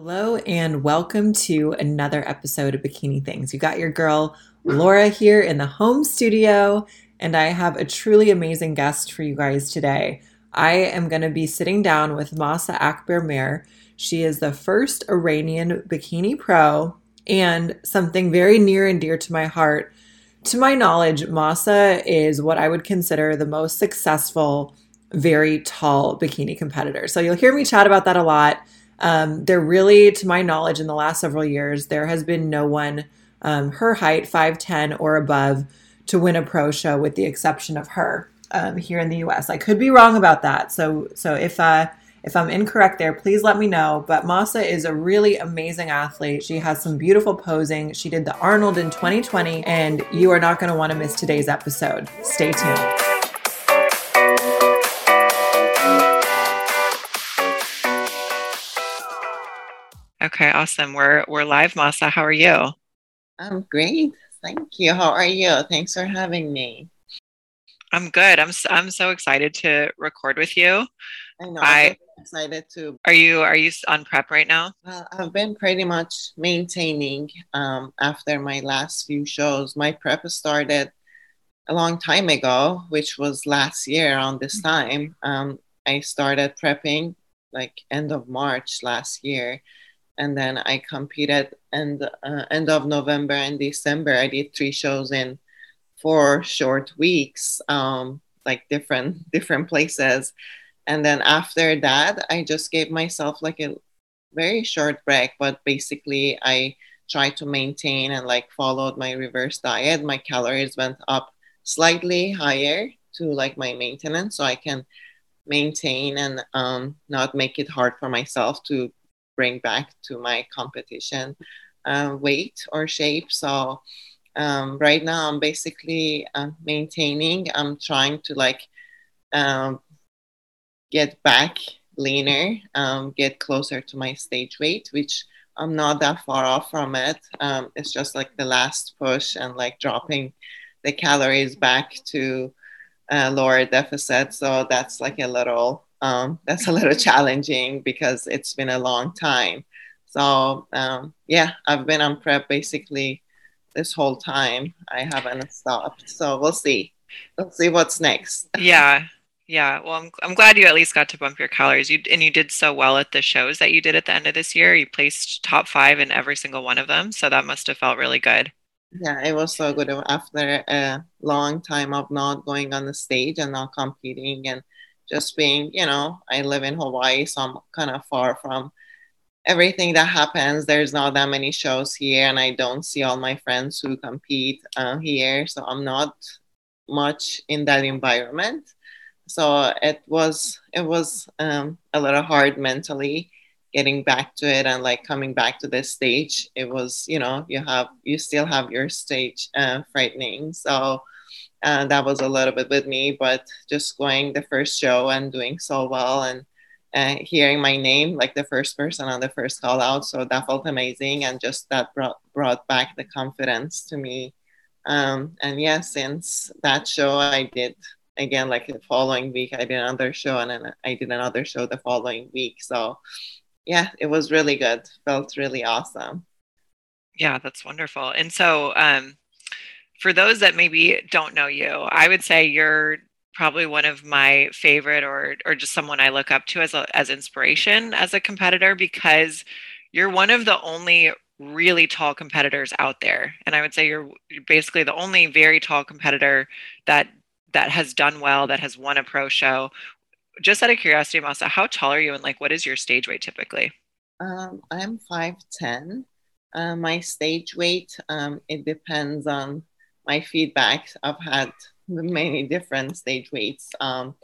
Hello, and welcome to another episode of Bikini Things. You got your girl Laura here in the home studio, and I have a truly amazing guest for you guys today. I am going to be sitting down with Mahsa Akber Mir. She is the first Iranian bikini pro, and something very near and dear to my heart. To my knowledge, Mahsa is what I would consider the most successful, very tall bikini competitor. So you'll hear me chat about that a lot um, there really, to my knowledge, in the last several years, there has been no one um, her height, 5'10 or above, to win a pro show with the exception of her um, here in the US. I could be wrong about that. So, so if, uh, if I'm incorrect there, please let me know. But Mahsa is a really amazing athlete. She has some beautiful posing. She did the Arnold in 2020, and you are not going to want to miss today's episode. Stay tuned. Okay, awesome. We're we're live, Mahsa. How are you? I'm great. Thank you. How are you? Thanks for having me. I'm good. I'm I'm so excited to record with you. I know. I, I'm excited to. Are you are you on prep right now? Well, I've been pretty much maintaining um, after my last few shows. My prep started a long time ago, which was last year around this mm-hmm. time. Um, I started prepping like end of March last year and then I competed and uh, end of November and December. I did three shows in four short weeks, um, like different different places, and then after that, I just gave myself like a very short break. But basically, I tried to maintain and like followed my reverse diet. My calories went up slightly higher to like my maintenance, so I can maintain and um, not make it hard for myself to bring back to my competition uh, weight or shape. So um, right now I'm basically uh, maintaining. I'm trying to like um, get back leaner, um, get closer to my stage weight, which I'm not that far off from it. Um, it's just like the last push and like dropping the calories back to uh, lower deficit. So that's like a little um, that's a little challenging because it's been a long time. So um, yeah, I've been on prep basically this whole time. I haven't stopped. So we'll see. We'll see what's next. yeah. Yeah. Well, I'm, I'm glad you at least got to bump your calories. You and you did so well at the shows that you did at the end of this year. You placed top five in every single one of them. So that must have felt really good. Yeah, it was so good after a long time of not going on the stage and not competing and just being, you know, I live in Hawaii, so I'm kind of far from everything that happens. There's not that many shows here, and I don't see all my friends who compete uh, here, so I'm not much in that environment. So it was it was um, a little hard mentally getting back to it and like coming back to this stage. It was you know you have you still have your stage uh, frightening. So uh, that was a little bit with me, but just going the first show and doing so well and uh, hearing my name like the first person on the first call out. So that felt amazing. And just that brought, brought back the confidence to me. Um, and yeah, since that show, I did again, like the following week, I did another show and then I did another show the following week. So yeah, it was really good. Felt really awesome. Yeah, that's wonderful. And so, um, for those that maybe don't know you, I would say you're probably one of my favorite or or just someone I look up to as a, as inspiration as a competitor because you're one of the only really tall competitors out there. And I would say you're basically the only very tall competitor that that has done well that has won a pro show. Just out of curiosity Mahsa how tall are you and like what is your stage weight typically? Um, I'm 5'10 uh, my stage weight um, it depends on my feedback. I've had many different stage weights, um,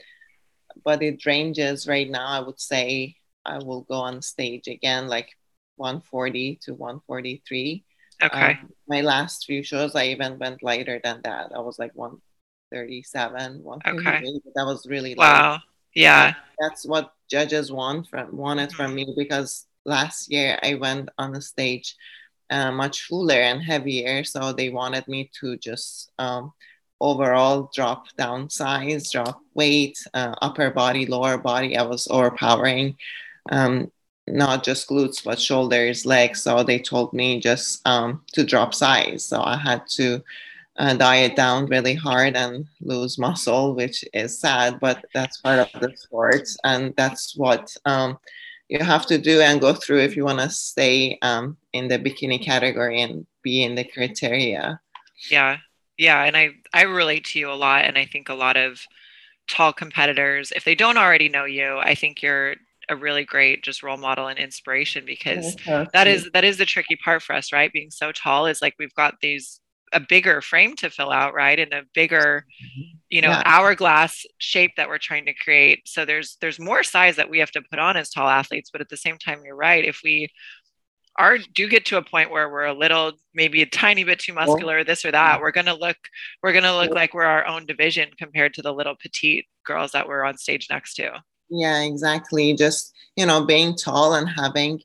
but it ranges right now. I would say I will go on stage again like 140 to 143. Okay. Um, my last few shows, I even went lighter than that. I was like 137, 138. Okay. That was really wow. Light. Yeah. That's what judges want from wanted from mm-hmm. me because last year I went on the stage uh, much fuller and heavier. So they wanted me to just um, overall drop down size, drop weight, uh, upper body, lower body. I was overpowering. Um, not just glutes but shoulders legs so they told me just um, to drop size so i had to uh, diet down really hard and lose muscle which is sad but that's part of the sport and that's what um, you have to do and go through if you want to stay um, in the bikini category and be in the criteria. Yeah. Yeah and i i relate to you a lot and i think a lot of tall competitors if they don't already know you i think you're a really great just role model and inspiration because that is that is the tricky part for us right? Being so tall is like we've got these a bigger frame to fill out right? And a bigger mm-hmm. You know yeah. hourglass shape that we're trying to create. So there's there's more size that we have to put on as tall athletes but at the same time you're right. If we are do get to a point where we're a little maybe a tiny bit too muscular this or that we're going to look we're going to look like we're our own division compared to the little petite girls that we're on stage next to. Yeah exactly. Just you know being tall and having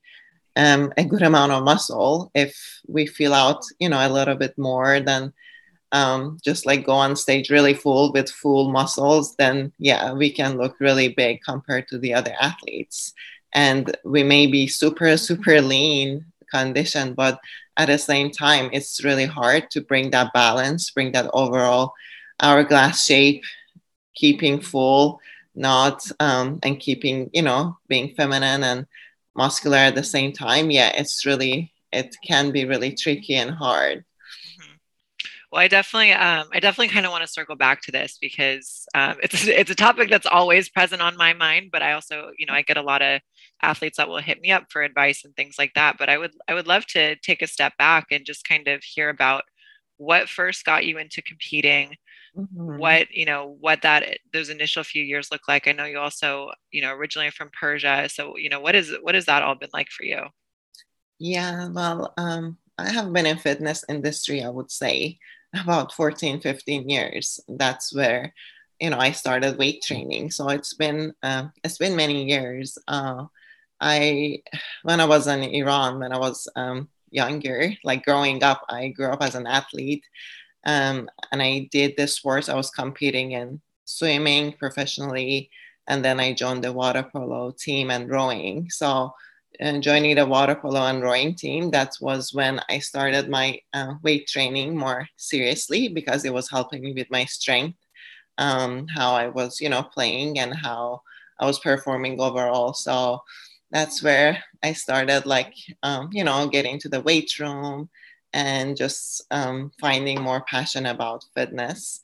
um, a good amount of muscle if we feel out you know a little bit more than um, just like go on stage really full with full muscles then yeah we can look really big compared to the other athletes and we may be super super lean condition but at the same time it's really hard to bring that balance bring that overall hourglass shape keeping full not um, and keeping you know being feminine and muscular at the same time yeah it's really it can be really tricky and hard. Well, I definitely, um, I definitely kind of want to circle back to this because um, it's it's a topic that's always present on my mind. But I also, you know, I get a lot of athletes that will hit me up for advice and things like that. But I would, I would love to take a step back and just kind of hear about what first got you into competing, mm-hmm. what you know what that those initial few years look like i know you also you know originally from persia so you know what is what has that all been like for you yeah well um, i have been in fitness industry i would say about 14 15 years that's where you know i started weight training so it's been uh, it's been many years uh, i when i was in iran when i was um, younger like growing up i grew up as an athlete um, and I did the sports. I was competing in swimming professionally, and then I joined the water polo team and rowing. So, uh, joining the water polo and rowing team, that was when I started my uh, weight training more seriously because it was helping me with my strength, um, how I was, you know, playing and how I was performing overall. So, that's where I started, like, um, you know, getting to the weight room and just um, finding more passion about fitness.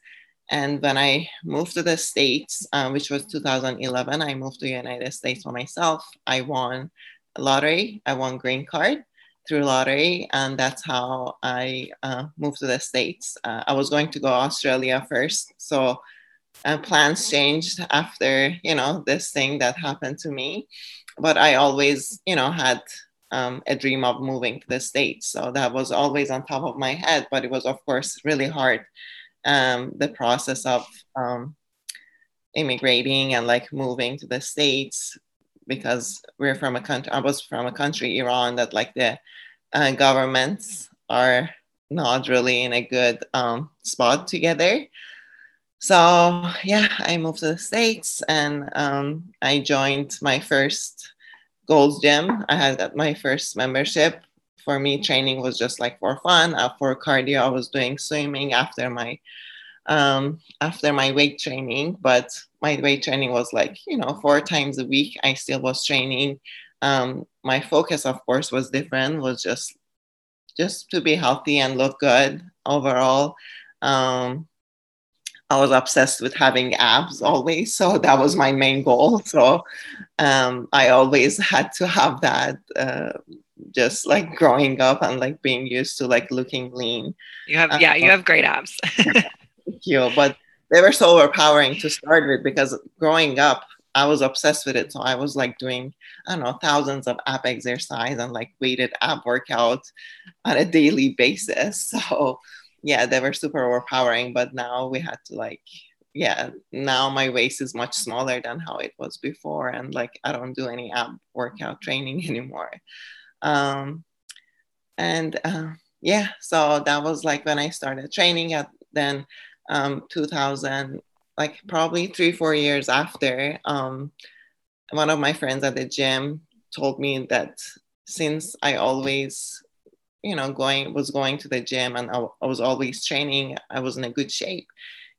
And when I moved to the States, uh, which was 2011, I moved to the United States for myself. I won lottery. I won green card through lottery, and that's how I uh, moved to the States. Uh, I was going to go Australia first, so uh, plans changed after you know this thing that happened to me. But I always, you know, had um, a dream of moving to the States. So that was always on top of my head, but it was, of course, really hard. Um, the process of um, immigrating and like moving to the States because we're from a country, I was from a country, Iran, that like the uh, governments are not really in a good um, spot together. So yeah, I moved to the States and um, I joined my first Gold's Gym. I had my first membership. For me, training was just like for fun. Uh, for cardio, I was doing swimming after my um, after my weight training. But my weight training was like you know four times a week. I still was training. Um, my focus, of course, was different. Was just just to be healthy and look good overall. Um, I was obsessed with having abs always. So that was my main goal. So um, I always had to have that uh, just like growing up and like being used to like looking lean. You have, yeah, you have great abs. thank you. But they were so overpowering to start with because growing up, I was obsessed with it. So I was like doing, I don't know, thousands of ab exercise and like weighted ab workouts on a daily basis. So yeah, they were super overpowering. But now we had to like, yeah, now my waist is much smaller than how it was before, and like I don't do any ab workout training anymore. Um, and uh, yeah, so that was like when I started training. At then um, 2000, like probably three four years after, um, one of my friends at the gym told me that since I always, you know, going was going to the gym and I, I was always training, I was in a good shape.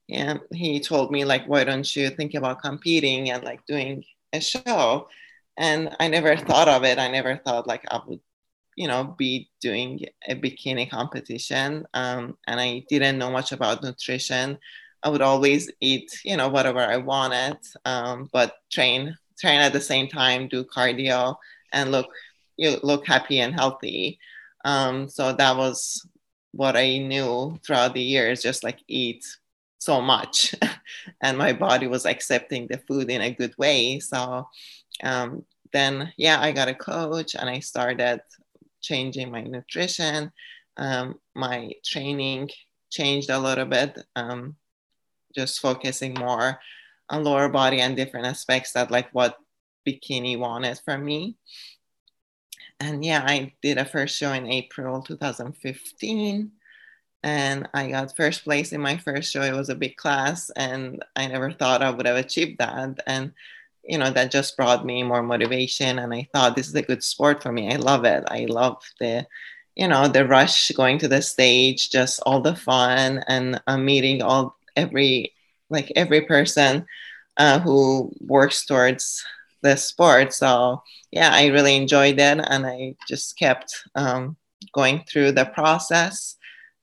And he told me like, why don't you think about competing and like doing a show? And I never thought of it. I never thought like I would, you know, be doing a bikini competition. Um, and I didn't know much about nutrition. I would always eat, you know, whatever I wanted, um, but train train at the same time, do cardio, and look you look happy and healthy. Um, so that was what I knew throughout the years, just like eat so much, and my body was accepting the food in a good way. So um, then, yeah, I got a coach, and I started changing my nutrition. Um, my training changed a little bit, um, just focusing more on lower body and different aspects that like what bikini wanted from me and yeah i did a first show in april 2015 and i got first place in my first show it was a big class and i never thought i would have achieved that and you know that just brought me more motivation and i thought this is a good sport for me i love it i love the you know the rush going to the stage just all the fun and uh, meeting all every like every person uh, who works towards the sport. So yeah, I really enjoyed it, and I just kept um, going through the process.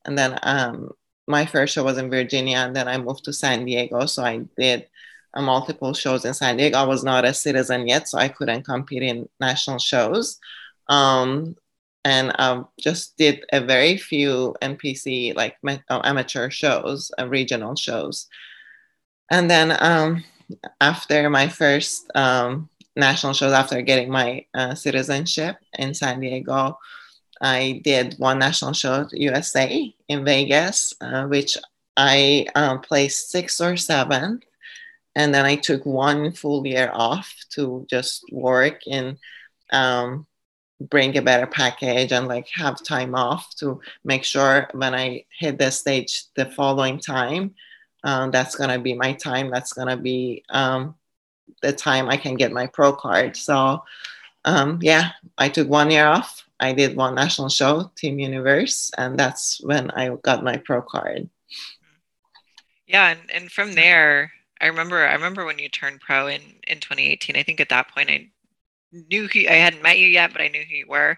And then um, my first show was in Virginia, and then I moved to San Diego. So I did multiple shows in San Diego. I was not a citizen yet, so I couldn't compete in national shows. Um, and um, just did a very few NPC like uh, amateur shows, uh, regional shows. And then um, after my first um, national shows, after getting my uh, citizenship in San Diego, I did one national show, USA in Vegas, uh, which I um, placed sixth or seventh. And then I took one full year off to just work and um, bring a better package and like have time off to make sure when I hit the stage the following time, um, that's gonna be my time. That's gonna be um, the time I can get my pro card. So um, yeah, I took one year off. I did one national show, Team Universe, and that's when I got my pro card. Yeah, and, and from there, I remember I remember when you turned pro in in 2018. I think at that point I knew who I hadn't met you yet, but I knew who you were.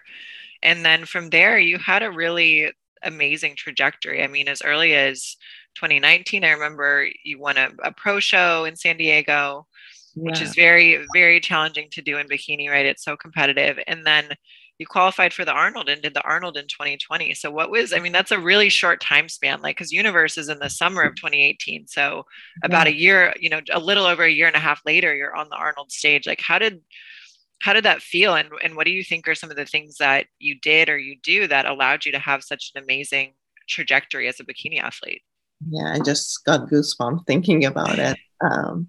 And then from there, you had a really amazing trajectory. I mean, as early as 2019, I remember you won a, a pro show in San Diego, yeah. which is very, very challenging to do in bikini, right? It's so competitive. And then you qualified for the Arnold and did the Arnold in 2020. So what was, I mean, that's a really short time span, like, because Universe is in the summer of 2018. So about yeah. a year, you know, a little over a year and a half later, you're on the Arnold stage. Like, how did, how did that feel and, and what do you think are some of the things that you did or you do that allowed you to have such an amazing trajectory as a bikini athlete yeah i just got goosebumps thinking about it um,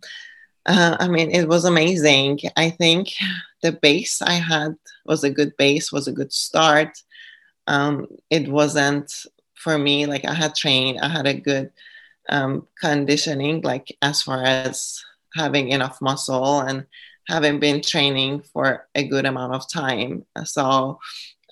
uh, i mean it was amazing i think the base i had was a good base was a good start um, it wasn't for me like i had trained i had a good um, conditioning like as far as having enough muscle and having been training for a good amount of time. So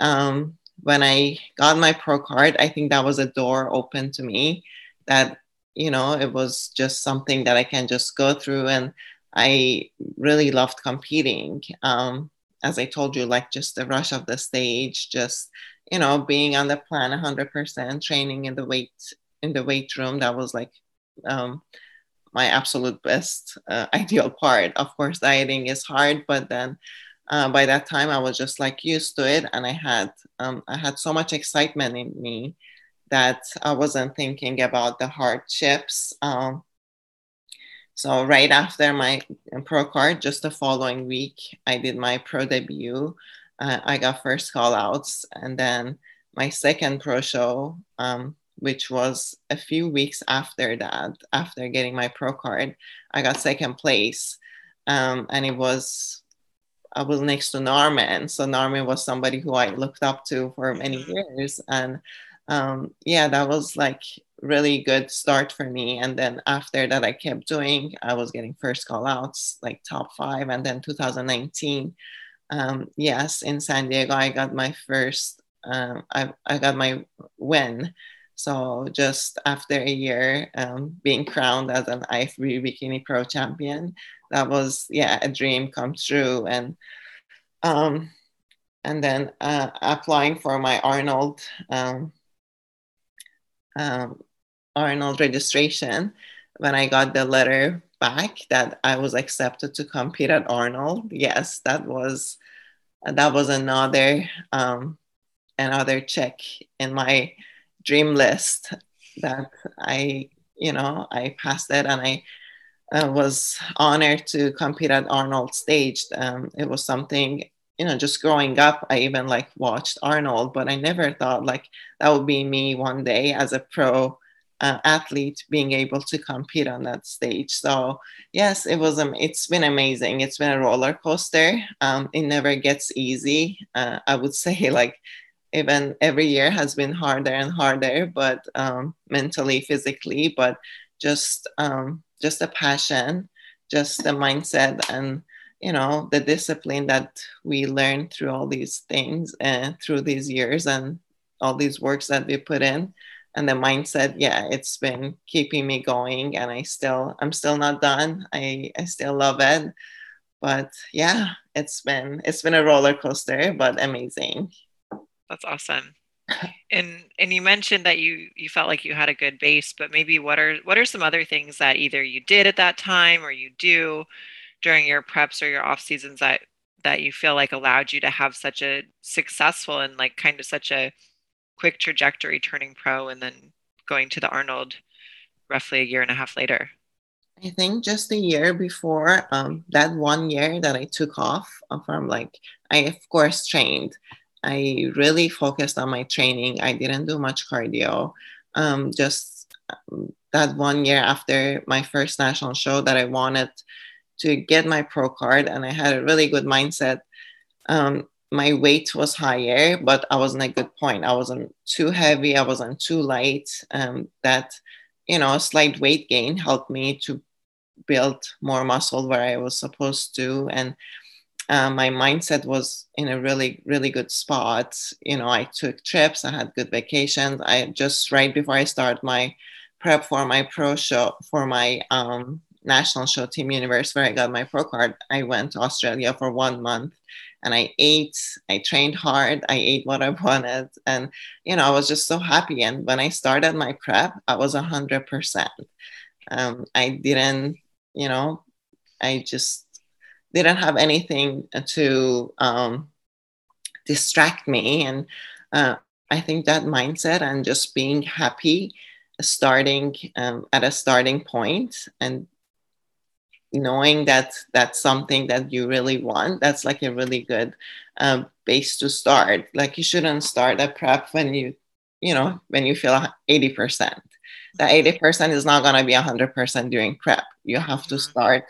um, when I got my pro card, I think that was a door open to me that, you know, it was just something that I can just go through. And I really loved competing. Um, as I told you, like just the rush of the stage, just, you know, being on the plan 100%, training in the weight in the weight room. That was like um, my absolute best uh, ideal part. Of course, dieting is hard, but then uh, by that time I was just like used to it, and I had um, I had so much excitement in me that I wasn't thinking about the hardships. Um, so right after my pro card, just the following week, I did my pro debut. Uh, I got first call outs, and then my second pro show. Um, which was a few weeks after that, after getting my pro card, I got second place. Um, and it was, I was next to Norman. So Norman was somebody who I looked up to for many years. And um, yeah, that was like really good start for me. And then after that, I kept doing, I was getting first call outs, like top five. And then 2019, um, yes, in San Diego, I got my first, um, I, I got my win. So just after a year um, being crowned as an IFBB Bikini Pro champion, that was yeah a dream come true. And um, and then uh, applying for my Arnold um, um, Arnold registration when I got the letter back that I was accepted to compete at Arnold. Yes, that was that was another um, another check in my dream list that I you know I passed it and I uh, was honored to compete at Arnold stage. Um, it was something you know just growing up i even like watched arnold but i never thought like that would be me one day as a pro uh, athlete being able to compete on that stage. So yes it was um, it's been amazing. It's been a roller coaster. Um, it never gets easy. Uh, i would say like even every year has been harder and harder but um, mentally physically but just um, just a passion just the mindset and you know the discipline that we learn through all these things and through these years and all these works that we put in and the mindset yeah it's been keeping me going and i still i'm still not done. I i still love it. But yeah it's been it's been a roller coaster but amazing. That's awesome. And and you mentioned that you you felt like you had a good base but maybe what are what are some other things that either you did at that time or you do during your preps or your off seasons that that you feel like allowed you to have such a successful and like kind of such a quick trajectory turning pro and then going to the Arnold roughly a year and a half later? I think just a year before um, that one year that I took off from like, I of course trained. I really focused on my training. I didn't do much cardio. Um, just um, that one year after my first national show that I wanted to get my pro card and I had a really good mindset. Um, my weight was higher, but I was in a good point. I wasn't too heavy, I wasn't too light. Um, that, you know, a slight weight gain helped me to build more muscle where I was supposed to. And uh, my mindset was in a really, really good spot. You know, I took trips, I had good vacations. I just right before I start my prep for my pro show, for my um, national show team universe where i got my pro card i went to australia for one month and i ate i trained hard i ate what i wanted and you know i was just so happy. And when i started my prep i was 100% um, i didn't you know i just didn't have anything to um, distract me. And uh, i think that mindset and just being happy starting um, at a starting point and knowing that that's something that you really want that's like a really good um, base to start. Like you shouldn't start a prep when you you know when you feel 80% that 80% is not going to be 100% during prep you have to mm-hmm. start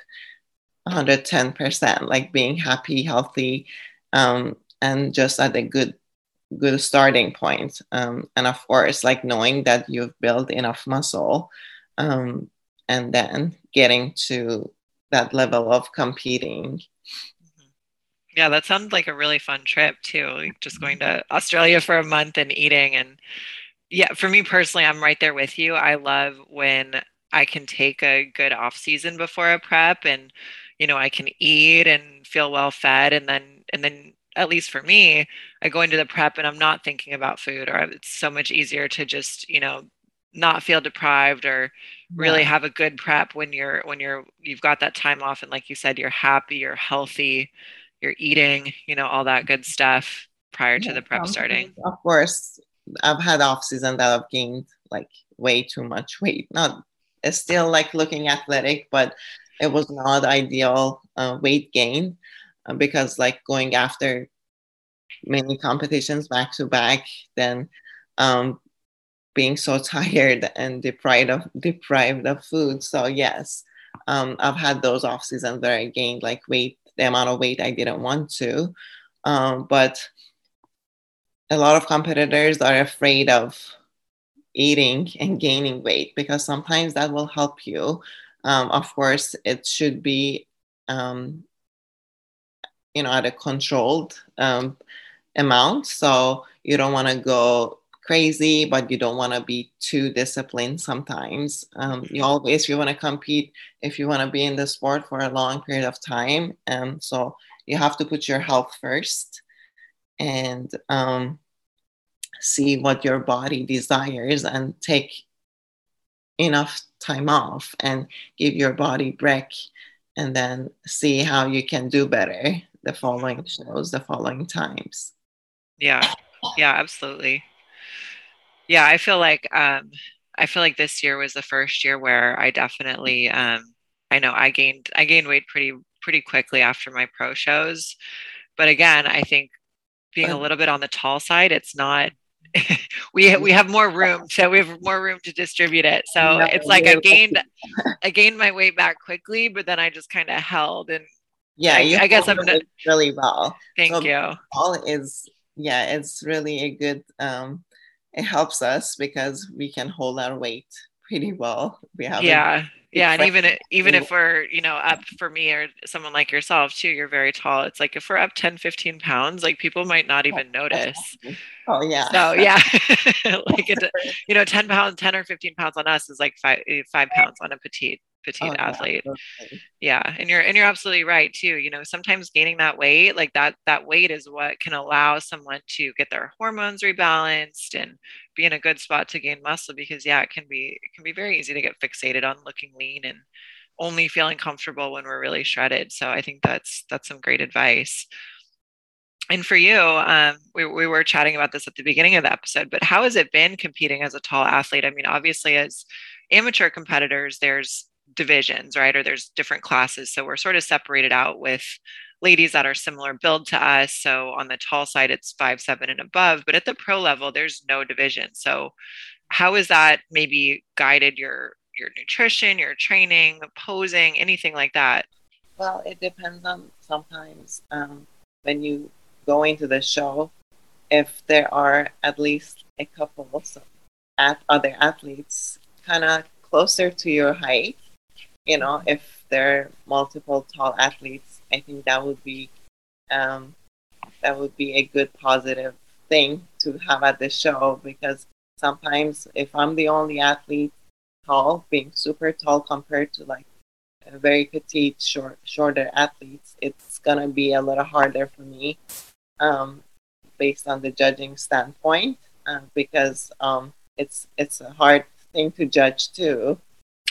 110% like being happy healthy um, and just at a good good starting point. Um, and of course like knowing that you've built enough muscle um, and then getting to that level of competing. Mm-hmm. Yeah, that sounds like a really fun trip too. Like just going to Australia for a month and eating and yeah, for me personally, I'm right there with you. I love when I can take a good off season before a prep and you know, I can eat and feel well fed and then and then at least for me, I go into the prep and I'm not thinking about food or it's so much easier to just, you know, not feel deprived or really yeah. have a good prep when you're when you're you've got that time off and like you said you're happy you're healthy you're eating you know all that good stuff prior to the prep starting. Of course i've had off season that i've gained like way too much weight. Not it's still like looking athletic but it was not ideal uh, weight gain uh, because like going after many competitions back to back then um, being so tired and deprived of deprived of food. So yes, um, I've had those off seasons where I gained like weight, the amount of weight I didn't want to. Um, but a lot of competitors are afraid of eating and gaining weight because sometimes that will help you. Um, of course, it should be um, you know at a controlled um, amount so you don't want to go crazy but you don't want to be too disciplined sometimes. Um, you always you want to compete if you want to be in the sport for a long period of time and um, so you have to put your health first and um, see what your body desires and take enough time off and give your body break and then see how you can do better the following shows the following times. Yeah. Yeah absolutely yeah i feel like um i feel like this year was the first year where i definitely um i know i gained i gained weight pretty pretty quickly after my pro shows. But again i think being a little bit on the tall side it's not we we have more room so we have more room to distribute it. So it's like i gained i gained my weight back quickly but then i just kind of held and yeah I, I guess i'm not, really well. Thank so you. all is yeah it's really a good um it helps us because we can hold our weight pretty well. We have yeah yeah and even even if we're you know up for me or someone like yourself too you're very tall it's like if we're up 10 15 pounds like people might not even oh, notice. oh yeah. So yeah. Like it, you know 10 pounds 10 or 15 pounds on us is like five eh, five pounds on a petite petite oh, athlete. yeah, yeah and you're and you're absolutely right too you know sometimes gaining that weight like that that weight is what can allow someone to get their hormones rebalanced and be in a good spot to gain muscle because yeah it can be it can be very easy to get fixated on looking lean and only feeling comfortable when we're really shredded so i think that's that's some great advice. And for you, um, we, we were chatting about this at the beginning of the episode, but how has it been competing as a tall athlete? I mean, obviously, as amateur competitors, there's divisions, right? Or there's different classes. So we're sort of separated out with ladies that are similar build to us. So on the tall side, it's five, seven and above. But at the pro level, there's no division. So how has that maybe guided your your nutrition, your training, posing, anything like that? Well, it depends on sometimes um, when you go into the show, if there are at least a couple of at other athletes kind of closer to your height, you know, if there are multiple tall athletes, I think that would be um, that would be a good positive thing to have at the show because sometimes if I'm the only athlete tall, being super tall compared to like a very petite, short, shorter athletes, it's gonna be a little harder for me um, based on the judging standpoint uh, because um, it's it's a hard thing to judge too.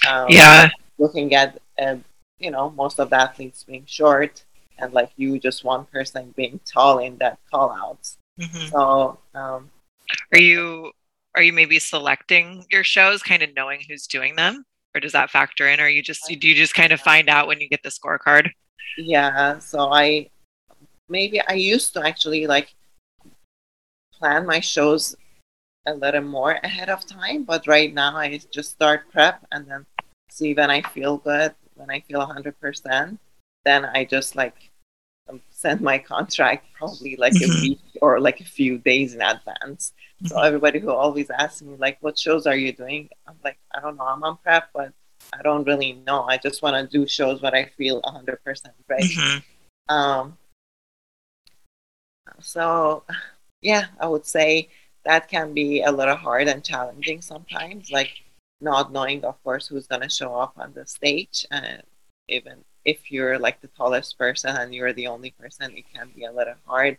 Um, yeah looking at uh, you know most of the athletes being short and like you just one person being tall in that call outs mm-hmm. so um, are you are you maybe selecting your shows kind of knowing who's doing them? Or does that factor in? Or you just do you just kind of find out when you get the scorecard? Yeah so i maybe i used to actually like plan my shows a little more ahead of time but right now i just start prep and then see when I feel good, when I feel 100%, then I just like um, send my contract probably like mm-hmm. a week or like a few days in advance. Mm-hmm. So everybody who always asks me like, what shows are you doing? I'm like, I don't know. I'm on prep, but I don't really know. I just want to do shows when I feel 100% right." Mm-hmm. Um, so yeah, I would say that can be a little hard and challenging sometimes. Like not knowing, of course, who's going to show up on the stage. And even if you're like the tallest person and you're the only person, it can be a little hard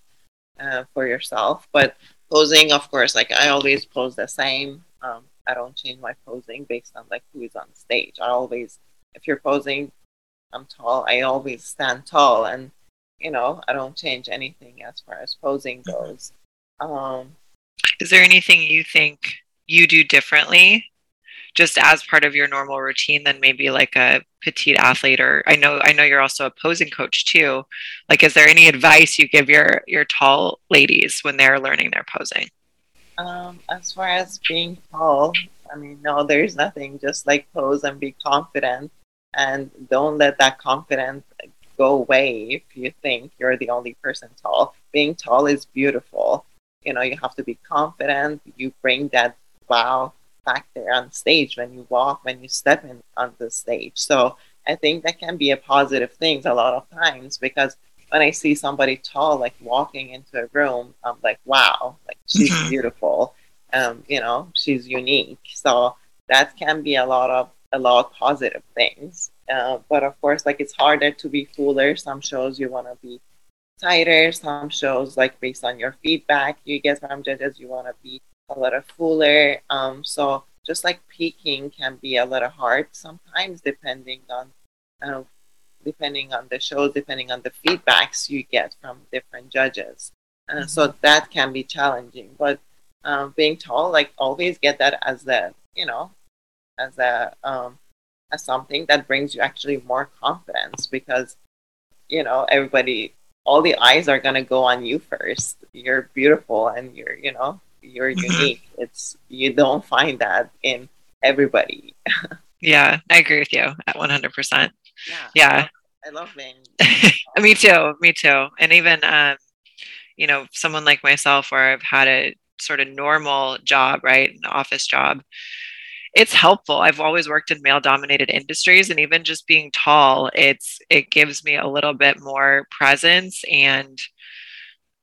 uh, for yourself. But posing, of course, like I always pose the same. Um, I don't change my posing based on like who is on stage. I always, if you're posing, I'm tall. I always stand tall, and you know I don't change anything as far as posing mm-hmm. goes. Um, is there anything you think you do differently just as part of your normal routine than maybe like a petite athlete or I know I know you're also a posing coach too. Like is there any advice you give your your tall ladies when they're learning their posing? Um, as far as being tall, I mean no, there's nothing. Just like pose and be confident and don't let that confidence go away if you think you're the only person tall. Being tall is beautiful. You know, you have to be confident. You bring that wow back there on stage when you walk, when you step in on the stage. So I think that can be a positive thing a lot of times because when I see somebody tall like walking into a room, I'm like, wow, like she's mm-hmm. beautiful. Um, you know, she's unique. So that can be a lot of a lot of positive things. Uh, but of course, like it's harder to be fuller. Some shows you want to be tighter. Some shows, like based on your feedback you get from judges, you want to be a little fuller. Um, so just like peaking can be a little hard sometimes, depending on uh, depending on the show, depending on the feedbacks you get from different judges. Uh, mm-hmm. So that can be challenging. But um, being tall, like always get that as a you know as a um, as something that brings you actually more confidence because you know everybody all the eyes are going to go on you first you're beautiful and you're you know you're mm-hmm. unique it's you don't find that in everybody yeah i agree with you at 100% yeah, yeah. i love being me too me too and even um you know someone like myself where i've had a sort of normal job right an office job it's helpful. I've always worked in male dominated industries and even just being tall, it's it gives me a little bit more presence and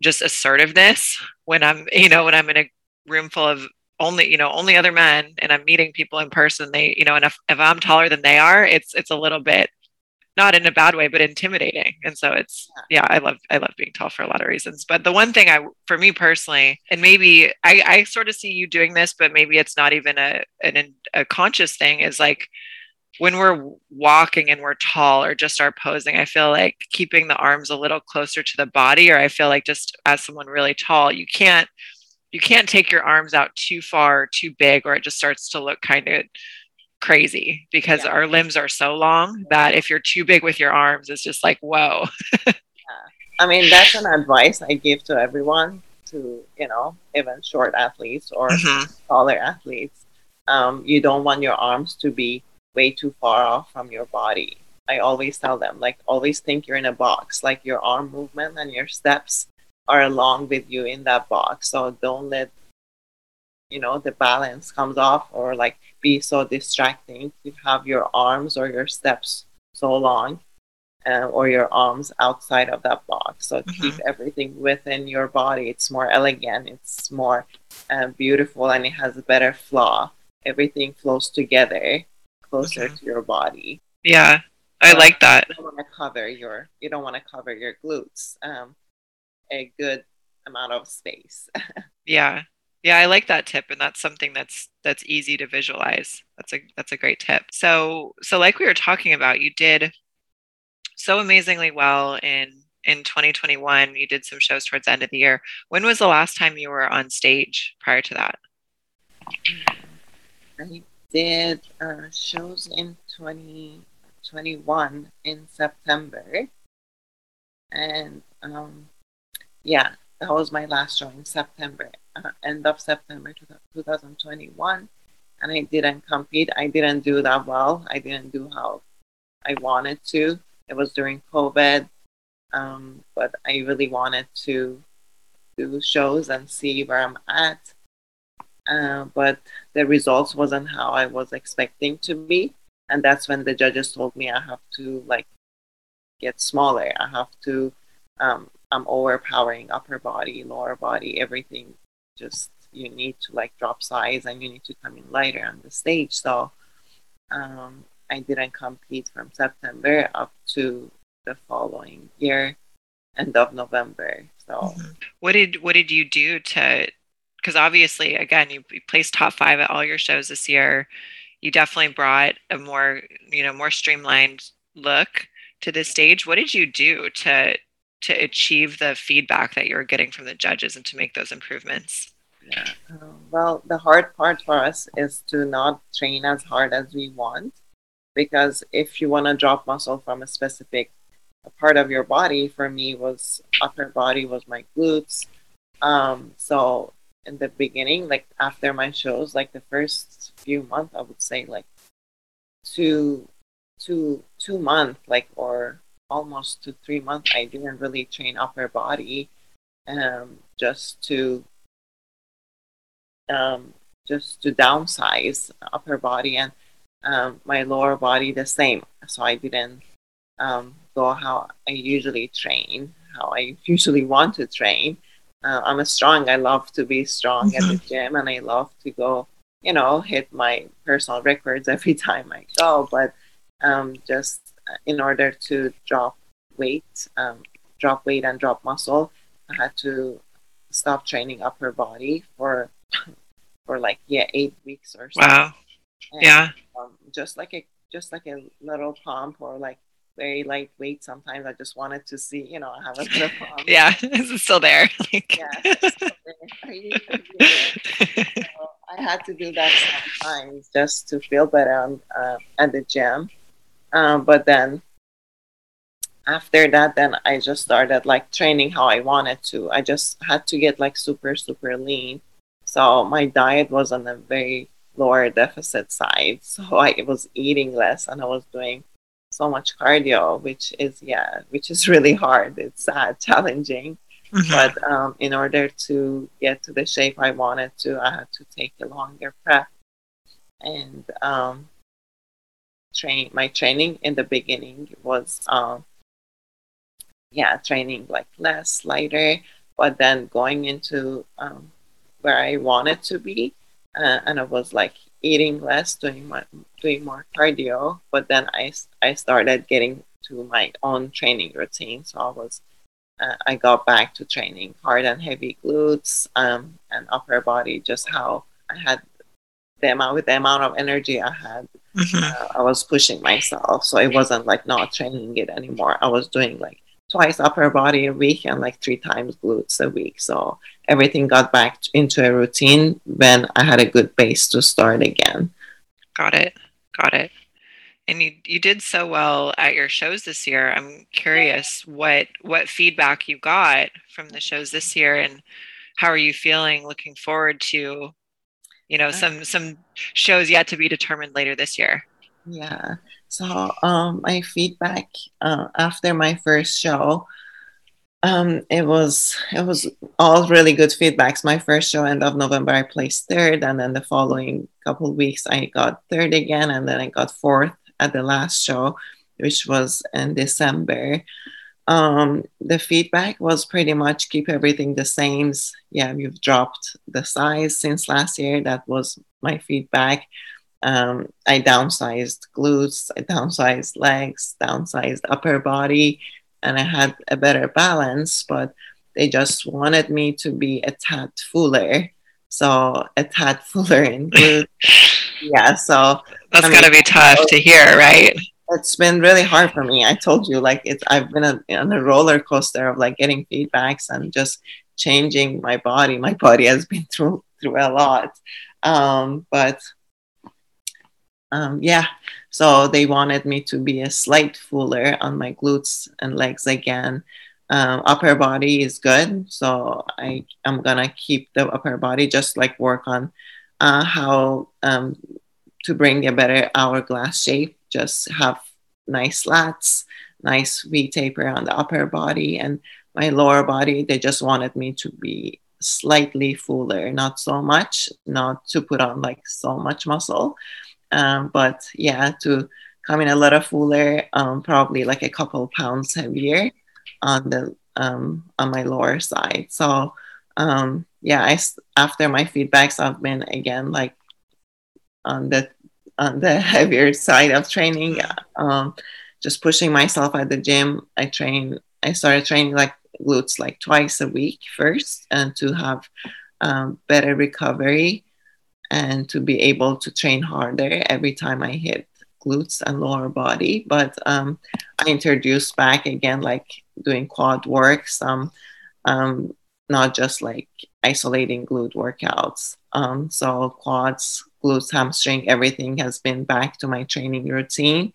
just assertiveness when I'm, you know, when I'm in a room full of only, you know, only other men and I'm meeting people in person, they, you know, and if, if I'm taller than they are, it's it's a little bit not in a bad way but intimidating. And so it's yeah. i love i love being tall for a lot of reasons. But the one thing i for me personally and maybe i i sort of see you doing this but maybe it's not even a an, a conscious thing is like when we're walking and we're tall or just our posing i feel like keeping the arms a little closer to the body or i feel like just as someone really tall you can't you can't take your arms out too far too big or it just starts to look kind of crazy because yeah. our limbs are so long that if you're too big with your arms, it's just like, whoa. yeah. I mean, that's an advice I give to everyone to, you know, even short athletes or mm-hmm. taller athletes. Um, you don't want your arms to be way too far off from your body. I always tell them, like, always think you're in a box, like your arm movement and your steps are along with you in that box. So don't let, you know, the balance comes off or like be so distracting to have your arms or your steps so long uh, or your arms outside of that box. So mm-hmm. keep everything within your body. It's more elegant, it's more uh, beautiful, and it has a better flow. Everything flows together closer mm-hmm. to your body. Yeah, I like that. You don't want to cover your you don't want to cover your glutes. Um, a good amount of space. yeah, yeah, I like that tip and that's something that's that's easy to visualize. That's a that's a great tip. So so like we were talking about, you did so amazingly well in in 2021. You did some shows towards the end of the year. When was the last time you were on stage prior to that? I did uh, shows in 2021 in September. And um, yeah, that was my last show in September, uh, end of September 2021. And I didn't compete. I didn't do that well. I didn't do how I wanted to. It was during COVID. Um, but I really wanted to do shows and see where I'm at. Uh, but the results wasn't how I was expecting to be. And that's when the judges told me I have to like get smaller. I have to um, I'm overpowering upper body, lower body, everything. Just you need to like drop size and you need to come in lighter on the stage. So um, I didn't compete from September up to the following year, end of November. So what did what did you do to? Because obviously, again, you placed top five at all your shows this year. You definitely brought a more you know more streamlined look to this stage. What did you do to to achieve the feedback that you're getting from the judges and to make those improvements? Yeah. Um, well, the hard part for us is to not train as hard as we want because if you want to drop muscle from a specific part of your body, for me was upper body was my glutes. Um, so in the beginning, like after my shows, like the first few months, I would say like two, two, two months, like or almost to three months, I didn't really train upper body, um, just to um, just to downsize upper body and um, my lower body the same. So I didn't um, go how I usually train. how I usually want to train. Uh, I'm a strong. I love to be strong at the gym, and I love to go, you know, hit my personal records every time I go. But um, just in order to drop weight, um, drop weight and drop muscle, I had to stop training upper body for for like yeah eight weeks or so. Wow. And, yeah. Um, just like a just like a little pump or like very lightweight. Sometimes I just wanted to see, you know, I have a pump. yeah, it's still there. like... yeah, still there. so I had to do that sometimes just to feel better on, uh, at the gym. Um, but then after that, then I just started like training how I wanted to. I just had to get like super, super lean. So my diet was on a very lower deficit side. So I was eating less and I was doing so much cardio, which is, yeah, which is really hard. It's uh, challenging. Mm-hmm. But um, in order to get to the shape I wanted to, I had to take a longer prep. And um, train my training in the beginning was um, yeah training like less lighter but then going into um, where i wanted to be uh, and i was like eating less doing my doing more cardio but then i i started getting to my own training routine so i was uh, i got back to training hard and heavy glutes um, and upper body just how i had the amount with the amount of energy i had mm-hmm. uh, i was pushing myself so it wasn't like not training it anymore i was doing like twice upper body a week and like three times glutes a week. So everything got back into a routine when I had a good base to start again. Got it. Got it. And you you did so well at your shows this year. I'm curious what what feedback you got from the shows this year and how are you feeling looking forward to you know some some shows yet to be determined later this year. Yeah. So um, my feedback uh, after my first show, um, it was it was all really good feedbacks. My first show end of November, I placed third, and then the following couple weeks, I got third again, and then I got fourth at the last show, which was in December. Um, the feedback was pretty much keep everything the same. Yeah, you've dropped the size since last year. That was my feedback um, I downsized glutes, I downsized legs, downsized upper body, and I had a better balance, but they just wanted me to be a tad fuller. So a tad fuller in yeah, so that's I mean, gotta be tough to hear, right? It's been really hard for me. I told you, like it's I've been on, on a roller coaster of like getting feedbacks and just changing my body. My body has been through through a lot. Um, but um, yeah, so they wanted me to be a slight fuller on my glutes and legs again. Um, upper body is good, so I am gonna keep the upper body, just like work on uh, how um, to bring a better hourglass shape. Just have nice lats, nice V taper on the upper body, and my lower body. They just wanted me to be slightly fuller, not so much, not to put on like so much muscle. Um, but yeah, to come in a little fuller, um, probably like a couple pounds heavier on the um, on my lower side. So um, yeah, I after my feedbacks, I've been again like on the on the heavier side of training, um, just pushing myself at the gym. I train. I started training like glutes like twice a week first, and to have um, better recovery and to be able to train harder every time I hit glutes and lower body. But um, I introduced back again, like doing quad work, some um, not just like isolating glute workouts. Um, so quads, glutes, hamstring, everything has been back to my training routine.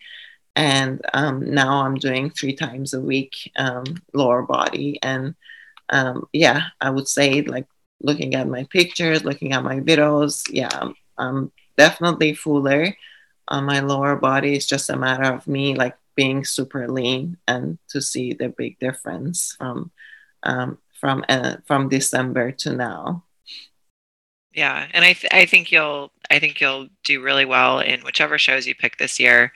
And um, now I'm doing three times a week um, lower body. And um, yeah, I would say like looking at my pictures, looking at my videos, yeah, I'm definitely fuller on my lower body. It's just a matter of me like being super lean and to see the big difference from um, from uh, from December to now. Yeah, and I th- I think you'll I think you'll do really well in whichever shows you pick this year.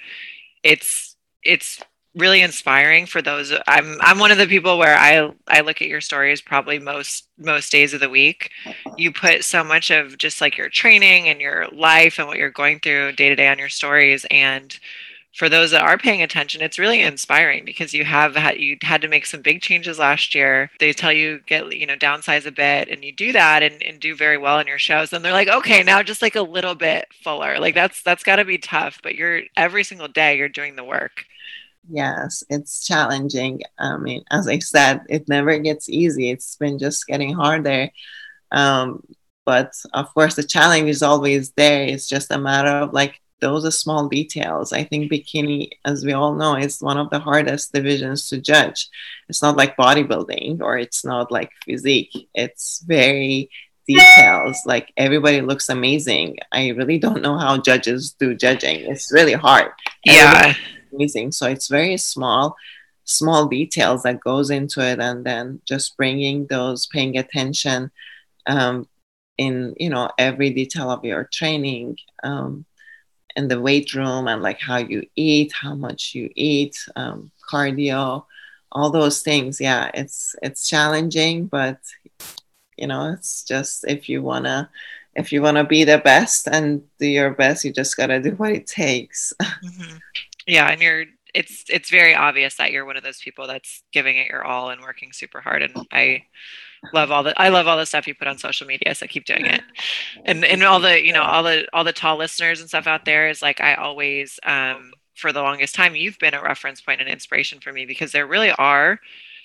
It's it's really inspiring for those i'm i'm one of the people where i i look at your stories probably most most days of the week you put so much of just like your training and your life and what you're going through day to day on your stories and for those that are paying attention, it's really inspiring because you have had you had to make some big changes last year. They tell you get you know downsize a bit, and you do that and, and do very well in your shows. And they're like, okay, now just like a little bit fuller. Like that's that's got to be tough. But you're every single day you're doing the work. Yes, it's challenging. I mean, as I said, it never gets easy. It's been just getting harder. Um, but of course, the challenge is always there. It's just a matter of like those are small details. I think bikini, as we all know, is one of the hardest divisions to judge. It's not like bodybuilding or it's not like physique. It's very details. Like everybody looks amazing. I really don't know how judges do judging. It's really hard. Yeah. Amazing. So it's very small, small details that goes into it, and then just bringing those, paying attention um, in you know every detail of your training. Um, in the weight room and like how you eat, how much you eat, um, cardio, all those things. Yeah, it's it's challenging, but you know, it's just if you wanna if you wanna be the best and do your best, you just gotta do what it takes. Mm-hmm. Yeah, and you're it's it's very obvious that you're one of those people that's giving it your all and working super hard and i love all the I love all the stuff you put on social media. So keep doing it. And and all the, you know, all the all the tall listeners and stuff out there is like I always um for the longest time you've been a reference point and inspiration for me because there really are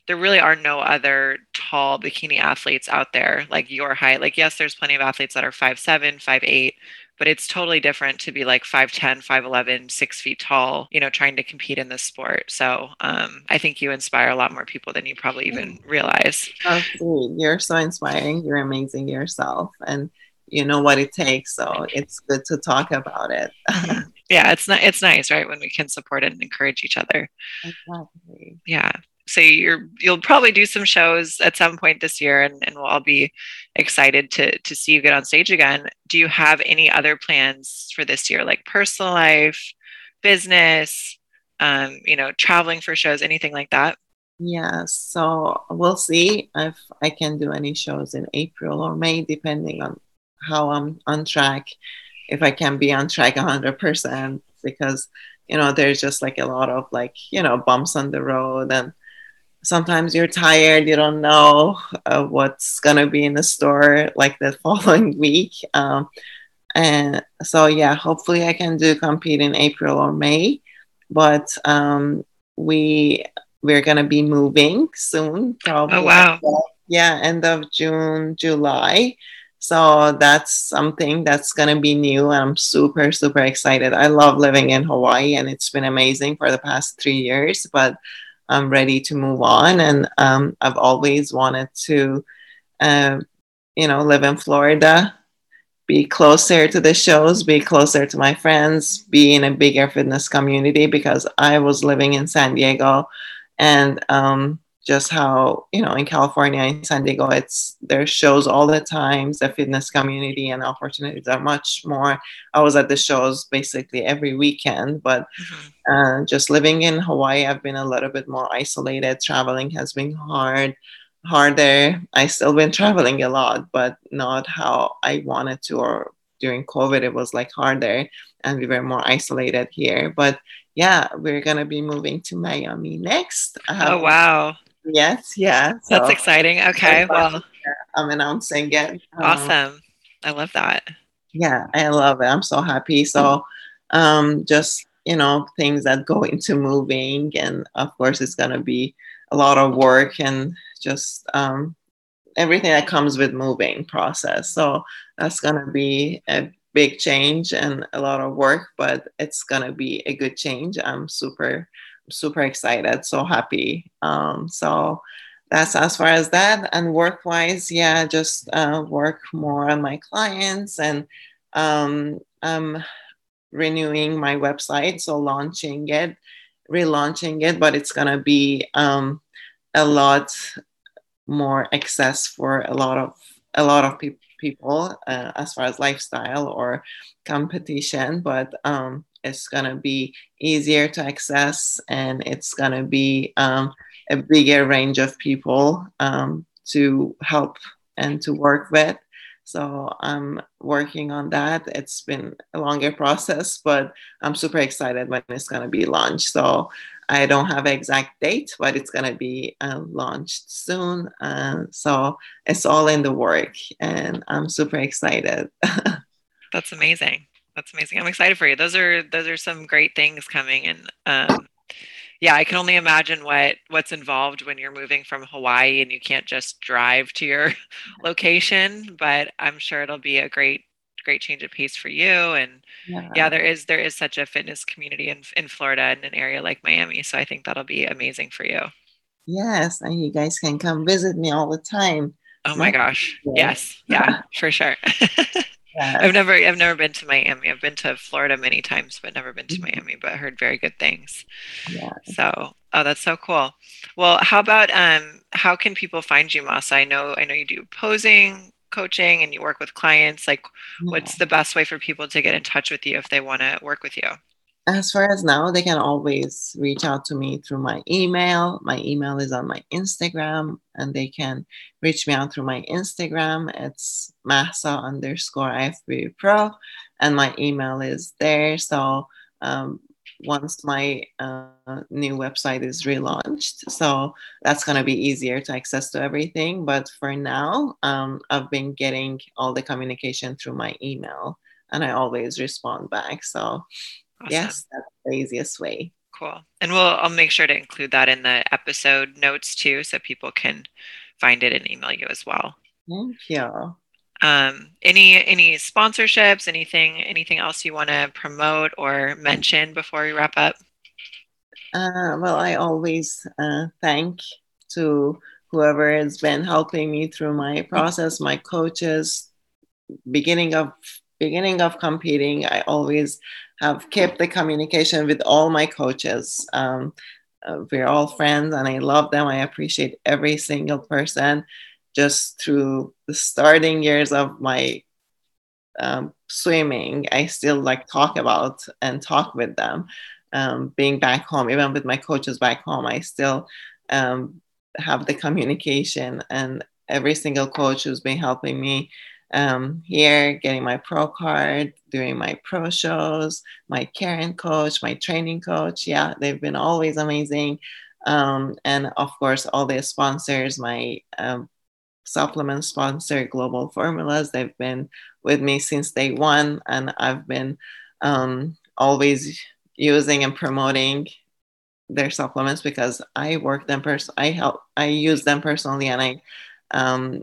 there really are no other tall bikini athletes out there like your height. Like yes, there's plenty of athletes that are five seven, five eight, but it's totally different to be like 5'10 5'11 6 feet tall you know trying to compete in this sport. So um, i think you inspire a lot more people than you probably even realize. Oh, sweet. you're so inspiring. You're amazing yourself. And you know what it takes so it's good to talk about it. Yeah. It's not it's nice right when we can support and encourage each other. Exactly. Yeah so you're you'll probably do some shows at some point this year and, and we'll all be excited to to see you get on stage again. Do you have any other plans for this year like personal life business um, you know traveling for shows anything like that? Yeah so we'll see if i can do any shows in april or may depending on how i'm on track if i can be on track 100% because you know there's just like a lot of like you know bumps on the road and sometimes you're tired you don't know uh, what's going to be in the store like the following week um, and so yeah hopefully i can do compete in april or may but um, we we're going to be moving soon probably oh wow. yeah end of june july so that's something that's going to be new and i'm super super excited. I love living in hawaii and it's been amazing for the past three years but I'm ready to move on. And um, I've always wanted to, uh, you know, live in Florida, be closer to the shows, be closer to my friends, be in a bigger fitness community because I was living in San Diego and um, just how you know in california in san diego it's there's shows all the times the fitness community and opportunities are much more. I was at the shows basically every weekend but mm-hmm. uh, just living in hawaii i've been a little bit more isolated. Traveling has been hard harder. I still been traveling a lot but not how i wanted to or during covid it was like harder and we were more isolated here. But yeah we're gonna be moving to miami next. Oh wow Yes, yeah. So That's exciting. Okay, well, I'm announcing it. Um, awesome. I love that. Yeah, I love it. I'm so happy. So, um, just you know, things that go into moving, and of course, it's gonna be a lot of work and just um, everything that comes with moving process. So that's gonna be a big change and a lot of work, but it's gonna be a good change. I'm super super excited, so happy. Um, so that's as far as that. And work wise, yeah, just uh, work more on my clients and um, I'm renewing my website, so launching it, relaunching it, but it's gonna be um, a lot more access for a lot of a lot of pe- people uh, as far as lifestyle or competition but um, it's going to be easier to access and it's going to be um, a bigger range of people um, to help and to work with. So I'm working on that. It's been a longer process, but I'm super excited when it's going to be launched. So I don't have an exact date, but it's going to be uh, launched soon. Uh, so it's all in the work, and I'm super excited. That's amazing. That's amazing. I'm excited for you. Those are those are some great things coming, and um, yeah, I can only imagine what what's involved when you're moving from Hawaii and you can't just drive to your location. But I'm sure it'll be a great great change of pace for you. And yeah. yeah, there is there is such a fitness community in in Florida in an area like Miami. So I think that'll be amazing for you. Yes, and you guys can come visit me all the time. Oh my gosh. Yes. Yeah, for sure. Yes. I've never I've never been to Miami. I've been to Florida many times, but never been to mm-hmm. Miami, but heard very good things. Yeah. So oh that's so cool. Well, how about um how can people find you, Mahsa? I know I know you do posing, coaching and you work with clients. Like yeah. what's the best way for people to get in touch with you if they want to work with you? As far as now, they can always reach out to me through my email. My email is on my Instagram, and they can reach me out through my Instagram. It's mahsa underscore IFBB Pro, and my email is there. So um, once my uh, new website is relaunched, so that's going to be easier to access to everything. But for now, um, I've been getting all the communication through my email, and I always respond back. So Awesome. Yes, that's the easiest way. Cool. And we'll I'll make sure to include that in the episode notes too, so people can find it and email you as well. Thank you. Um, any any sponsorships, anything anything else you want to promote or mention before we wrap up? Uh, well, I always uh, thank to whoever has been helping me through my process, my coaches, beginning of beginning of competing. I always have kept the communication with all my coaches. Um, uh, we're all friends and I love them. I appreciate every single person just through the starting years of my um, swimming. I still like talk about and talk with them. Um, being back home, even with my coaches back home, I still um, have the communication and every single coach who's been helping me um, here, getting my pro card, doing my pro shows, my Karen coach, my training coach. Yeah, they've been always amazing. Um, and of course, all the sponsors, my um, supplement sponsor, Global Formulas, they've been with me since day one. And I've been um, always using and promoting their supplements because I work them pers- I help I use them personally and I um,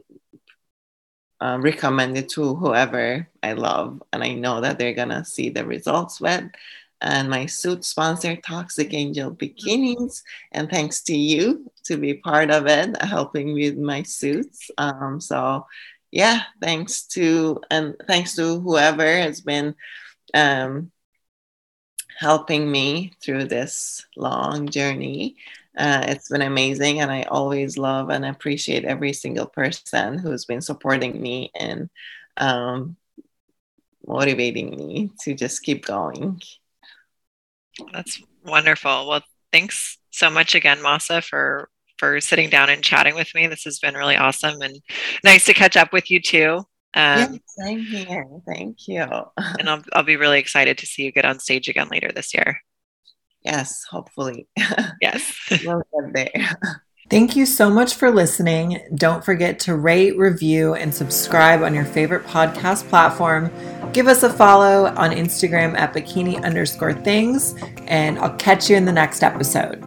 um, recommend it to whoever I love, and I know that they're gonna see the results with. And my suit sponsor, Toxic Angel Bikinis, and thanks to you to be part of it, helping with my suits. Um, so, yeah, thanks to and thanks to whoever has been um, helping me through this long journey. Uh, it's been amazing, and I always love and appreciate every single person who's been supporting me and um, motivating me to just keep going. That's wonderful. Well, thanks so much again, Mahsa, for for sitting down and chatting with me. This has been really awesome and nice to catch up with you too. Um, yeah, same here. Thank you. and I'll, I'll be really excited to see you get on stage again later this year. Yes, hopefully. Yes. we'll get there. Thank you so much for listening. Don't forget to rate, review, and subscribe on your favorite podcast platform. Give us a follow on Instagram at bikini underscore things, and I'll catch you in the next episode.